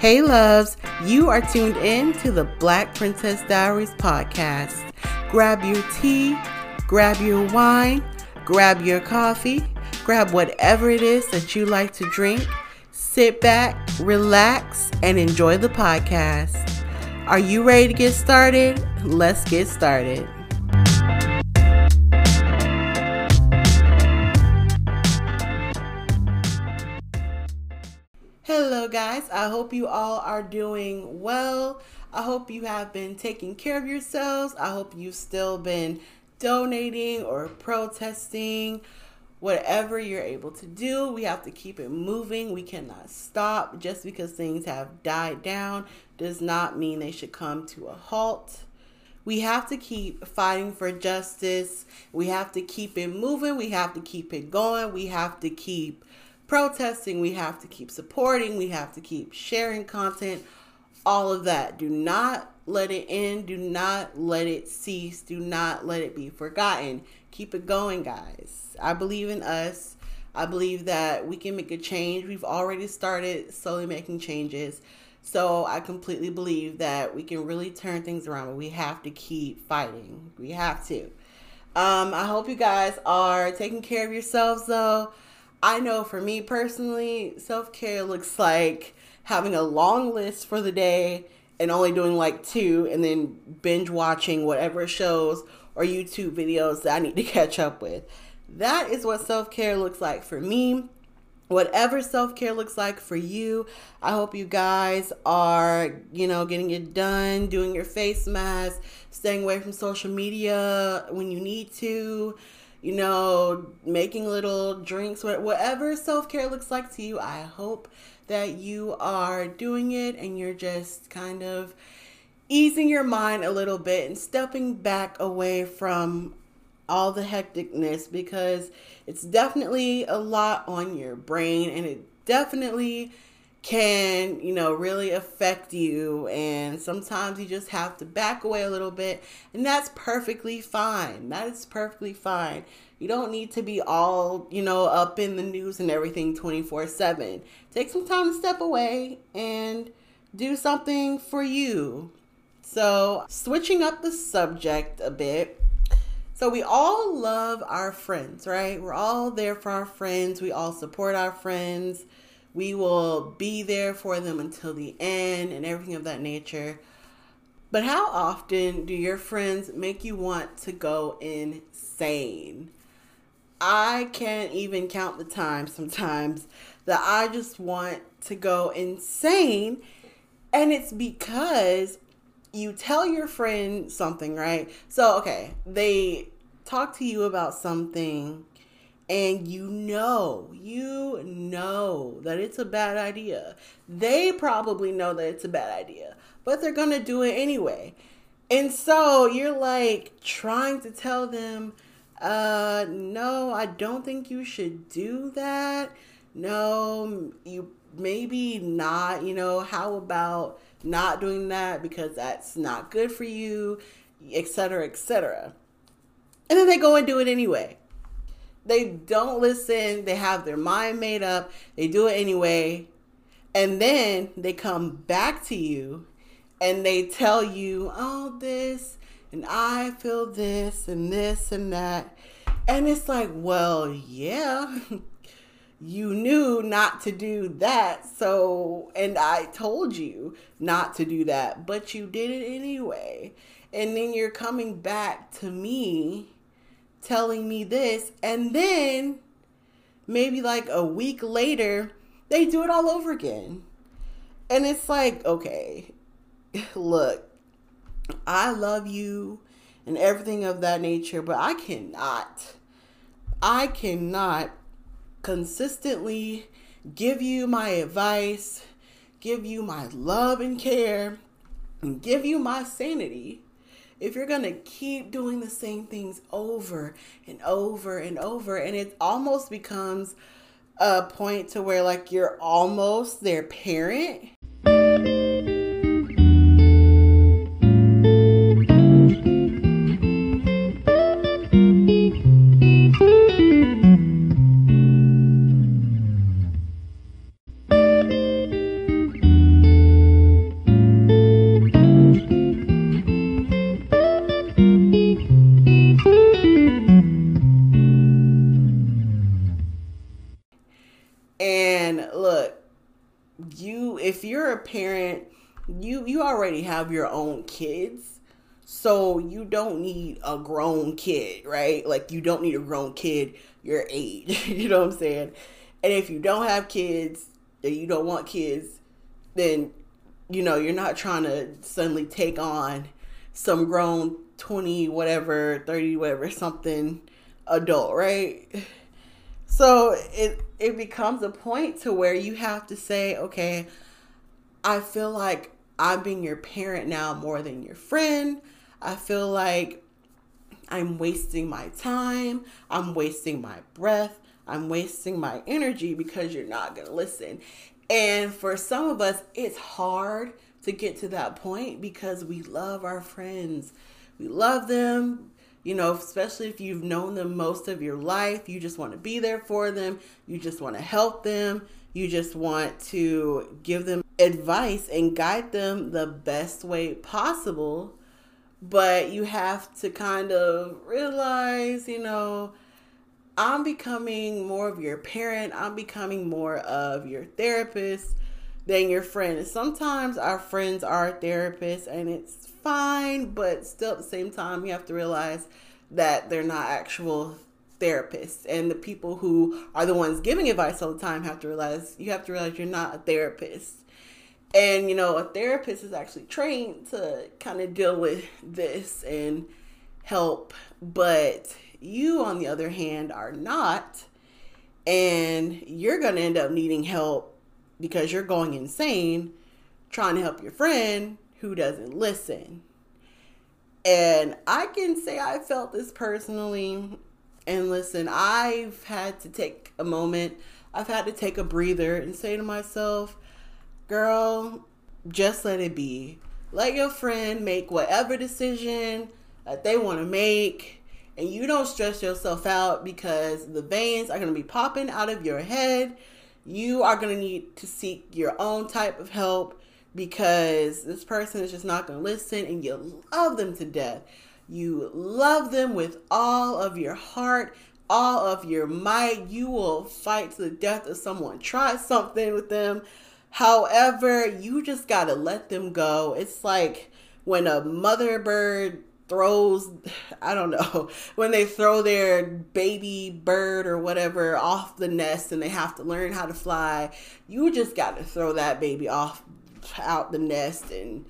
Hey, loves, you are tuned in to the Black Princess Diaries podcast. Grab your tea, grab your wine, grab your coffee, grab whatever it is that you like to drink. Sit back, relax, and enjoy the podcast. Are you ready to get started? Let's get started. Guys. I hope you all are doing well. I hope you have been taking care of yourselves. I hope you've still been donating or protesting. Whatever you're able to do, we have to keep it moving. We cannot stop. Just because things have died down does not mean they should come to a halt. We have to keep fighting for justice. We have to keep it moving. We have to keep it going. We have to keep protesting, we have to keep supporting, we have to keep sharing content, all of that. Do not let it end, do not let it cease, do not let it be forgotten. Keep it going, guys. I believe in us. I believe that we can make a change. We've already started slowly making changes. So I completely believe that we can really turn things around, but we have to keep fighting. We have to. Um, I hope you guys are taking care of yourselves though. I know for me personally, self care looks like having a long list for the day and only doing like two and then binge watching whatever shows or YouTube videos that I need to catch up with. That is what self care looks like for me. Whatever self care looks like for you, I hope you guys are, you know, getting it done, doing your face mask, staying away from social media when you need to you know, making little drinks, whatever self care looks like to you. I hope that you are doing it and you're just kind of easing your mind a little bit and stepping back away from all the hecticness because it's definitely a lot on your brain and it definitely can, you know, really affect you. And sometimes you just have to back away a little bit. And that's perfectly fine. That is perfectly fine. You don't need to be all, you know, up in the news and everything 24 7. Take some time to step away and do something for you. So, switching up the subject a bit. So, we all love our friends, right? We're all there for our friends. We all support our friends we will be there for them until the end and everything of that nature. But how often do your friends make you want to go insane? I can't even count the times sometimes that I just want to go insane. And it's because you tell your friend something, right? So, okay, they talk to you about something and you know, you know that it's a bad idea. They probably know that it's a bad idea, but they're going to do it anyway. And so you're like trying to tell them, uh, no, I don't think you should do that. No, you maybe not, you know, how about not doing that because that's not good for you, etc., etc. And then they go and do it anyway. They don't listen. They have their mind made up. They do it anyway. And then they come back to you and they tell you, oh, this, and I feel this, and this, and that. And it's like, well, yeah, you knew not to do that. So, and I told you not to do that, but you did it anyway. And then you're coming back to me telling me this. And then maybe like a week later, they do it all over again. And it's like, okay, look, I love you and everything of that nature, but I cannot, I cannot consistently give you my advice, give you my love and care, and give you my sanity if you're going to keep doing the same things over and over and over and it almost becomes a point to where like you're almost their parent parent, you you already have your own kids. So you don't need a grown kid, right? Like you don't need a grown kid your age. you know what I'm saying? And if you don't have kids you don't want kids, then you know, you're not trying to suddenly take on some grown 20 whatever, 30 whatever something adult, right? So it it becomes a point to where you have to say, okay, I feel like I'm being your parent now more than your friend. I feel like I'm wasting my time. I'm wasting my breath. I'm wasting my energy because you're not going to listen. And for some of us, it's hard to get to that point because we love our friends. We love them, you know, especially if you've known them most of your life. You just want to be there for them. You just want to help them. You just want to give them advice and guide them the best way possible. But you have to kind of realize, you know, I'm becoming more of your parent. I'm becoming more of your therapist than your friend. And sometimes our friends are therapists and it's fine, but still at the same time, you have to realize that they're not actual therapists. And the people who are the ones giving advice all the time have to realize you have to realize you're not a therapist. And you know, a therapist is actually trained to kind of deal with this and help, but you, on the other hand, are not. And you're going to end up needing help because you're going insane trying to help your friend who doesn't listen. And I can say I felt this personally. And listen, I've had to take a moment, I've had to take a breather and say to myself, girl, just let it be. Let your friend make whatever decision that they want to make and you don't stress yourself out because the veins are going to be popping out of your head. You are going to need to seek your own type of help because this person is just not going to listen and you love them to death. You love them with all of your heart, all of your might. You will fight to the death if someone tries something with them. However, you just got to let them go. It's like when a mother bird throws I don't know when they throw their baby bird or whatever off the nest and they have to learn how to fly you just got to throw that baby off out the nest and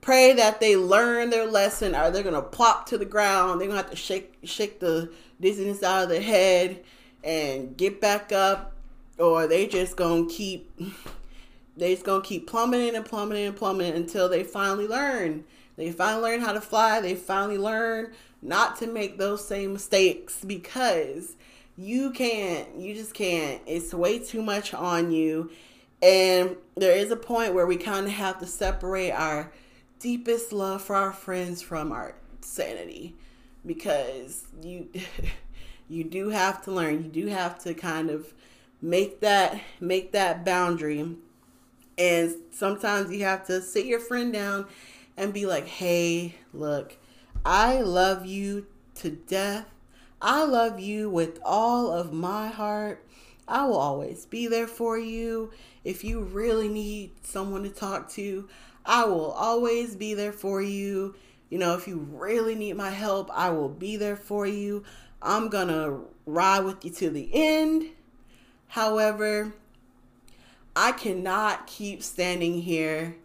pray that they learn their lesson or they're going to plop to the ground they're going to have to shake shake the dizziness out of their head and get back up or they just going to keep they just to keep plummeting and plummeting and plummeting until they finally learn they finally learn how to fly. They finally learn not to make those same mistakes because you can't, you just can't. It's way too much on you. And there is a point where we kind of have to separate our deepest love for our friends from our sanity because you you do have to learn. You do have to kind of make that make that boundary. And sometimes you have to sit your friend down and be like, hey, look, I love you to death. I love you with all of my heart. I will always be there for you. If you really need someone to talk to, I will always be there for you. You know, if you really need my help, I will be there for you. I'm going to ride with you to the end. However, I cannot keep standing here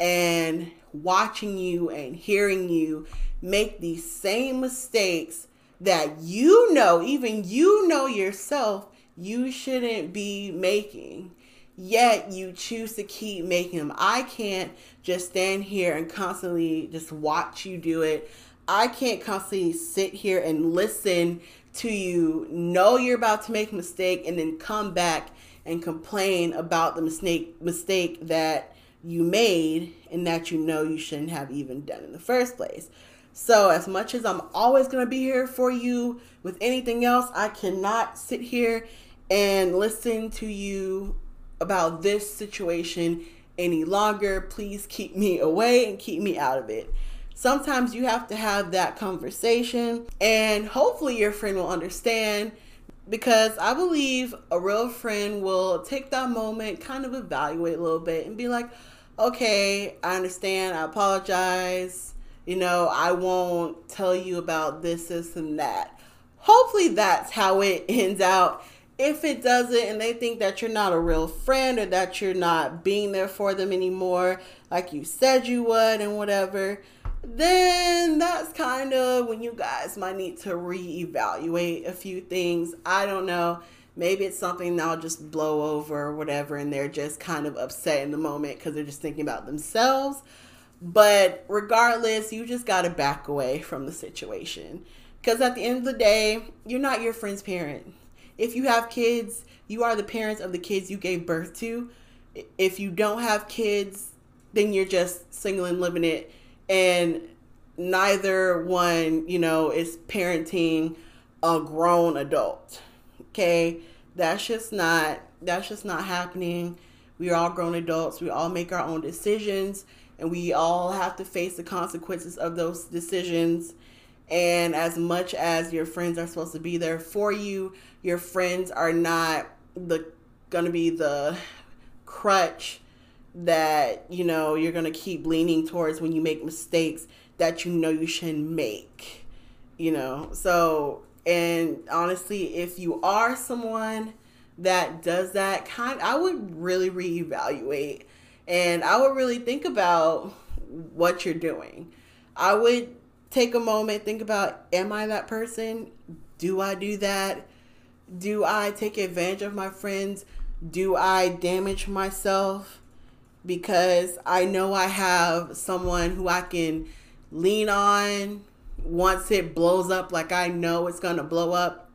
and watching you and hearing you make these same mistakes that you know, even you know yourself, you shouldn't be making. Yet you choose to keep making them. I can't just stand here and constantly just watch you do it. I can't constantly sit here and listen to you know you're about to make a mistake and then come back and complain about the mistake mistake that you made and that you know you shouldn't have even done in the first place. So, as much as I'm always going to be here for you with anything else, I cannot sit here and listen to you about this situation any longer. Please keep me away and keep me out of it. Sometimes you have to have that conversation, and hopefully, your friend will understand because I believe a real friend will take that moment, kind of evaluate a little bit, and be like, okay, I understand, I apologize. You know, I won't tell you about this, this, and that. Hopefully, that's how it ends out. If it doesn't, and they think that you're not a real friend or that you're not being there for them anymore, like you said you would, and whatever, then that's kind of when you guys might need to reevaluate a few things. I don't know. Maybe it's something that'll just blow over or whatever, and they're just kind of upset in the moment because they're just thinking about themselves. But regardless, you just got to back away from the situation. Because at the end of the day, you're not your friend's parent. If you have kids, you are the parents of the kids you gave birth to. If you don't have kids, then you're just single and living it and neither one, you know, is parenting a grown adult. Okay? That's just not that's just not happening. We are all grown adults. We all make our own decisions and we all have to face the consequences of those decisions. And as much as your friends are supposed to be there for you, your friends are not the gonna be the crutch that you know you're going to keep leaning towards when you make mistakes that you know you shouldn't make you know? So and honestly if you are someone that does that kind i would really reevaluate and i would really think about what you're doing. I would take a moment think about am i that person? Do i do that? Do i take advantage of my friends? Do i damage myself because I know I have someone who I can lean on once it blows up, like I know it's going to blow up.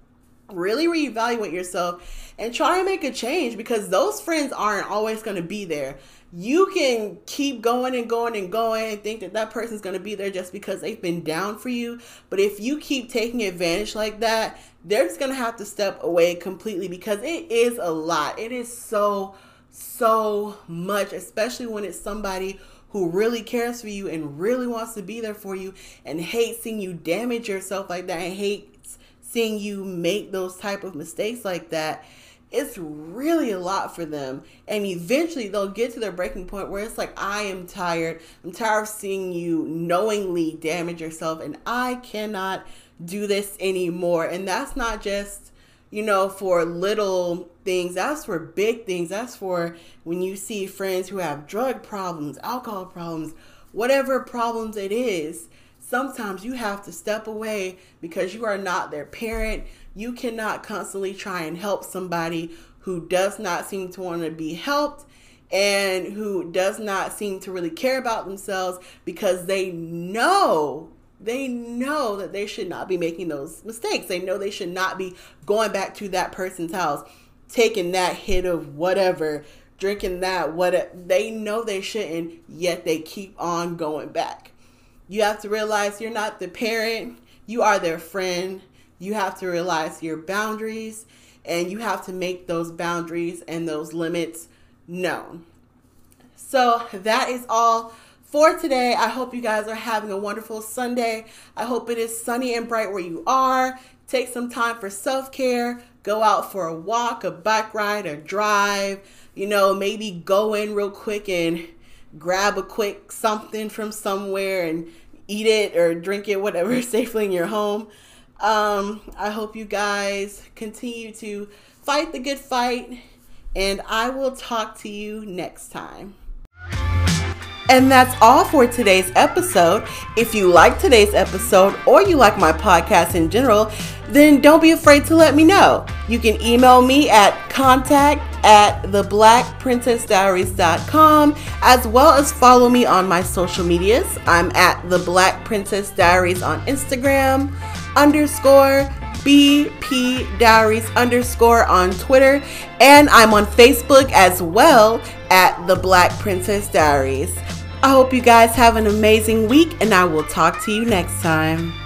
Really reevaluate yourself and try and make a change because those friends aren't always going to be there. You can keep going and going and going and think that that person's going to be there just because they've been down for you. But if you keep taking advantage like that, they're just going to have to step away completely because it is a lot. It is so so much, especially when it's somebody who really cares for you and really wants to be there for you and hates seeing you damage yourself like that and hates seeing you make those type of mistakes like that it's really a lot for them. And eventually they'll get to their breaking point where it's like i am tired. I'm tired of seeing you knowingly damage yourself and i cannot do this anymore. And that's not just you know, for little things. That's for big things. That's for when you see friends who have drug problems, alcohol problems, whatever problems it is. Sometimes you have to step away because you are not their parent. You cannot constantly try and help somebody who does not seem to want to be helped and who does not seem to really care about themselves because they know they know that they should not be making those mistakes. They know they should not be going back to that person's house, taking that hit of whatever, drinking that what they know they shouldn't, yet they keep on going back. You have to realize you're not the parent, you are their friend. You have to realize your boundaries and you have to make those boundaries and those limits known. So that is all for today. I hope you guys are having a wonderful Sunday. I hope it is sunny and bright where you are. Take some time for self care. Go out for a walk, a bike ride, a drive. You know, maybe go in real quick and grab a quick something from somewhere and eat it or drink it, whatever, safely in your home. Um, I hope you guys continue to fight the good fight, and I will talk to you next time. And that's all for today's episode. If you like today's episode or you like my podcast in general, then don't be afraid to let me know. You can email me at contact at theblackprincessdiaries.com as well as follow me on my social medias. I'm at the Black Princess Diaries on Instagram underscore BP Diaries underscore on Twitter, and I'm on Facebook as well at the Black Princess Diaries. I hope you guys have an amazing week, and I will talk to you next time.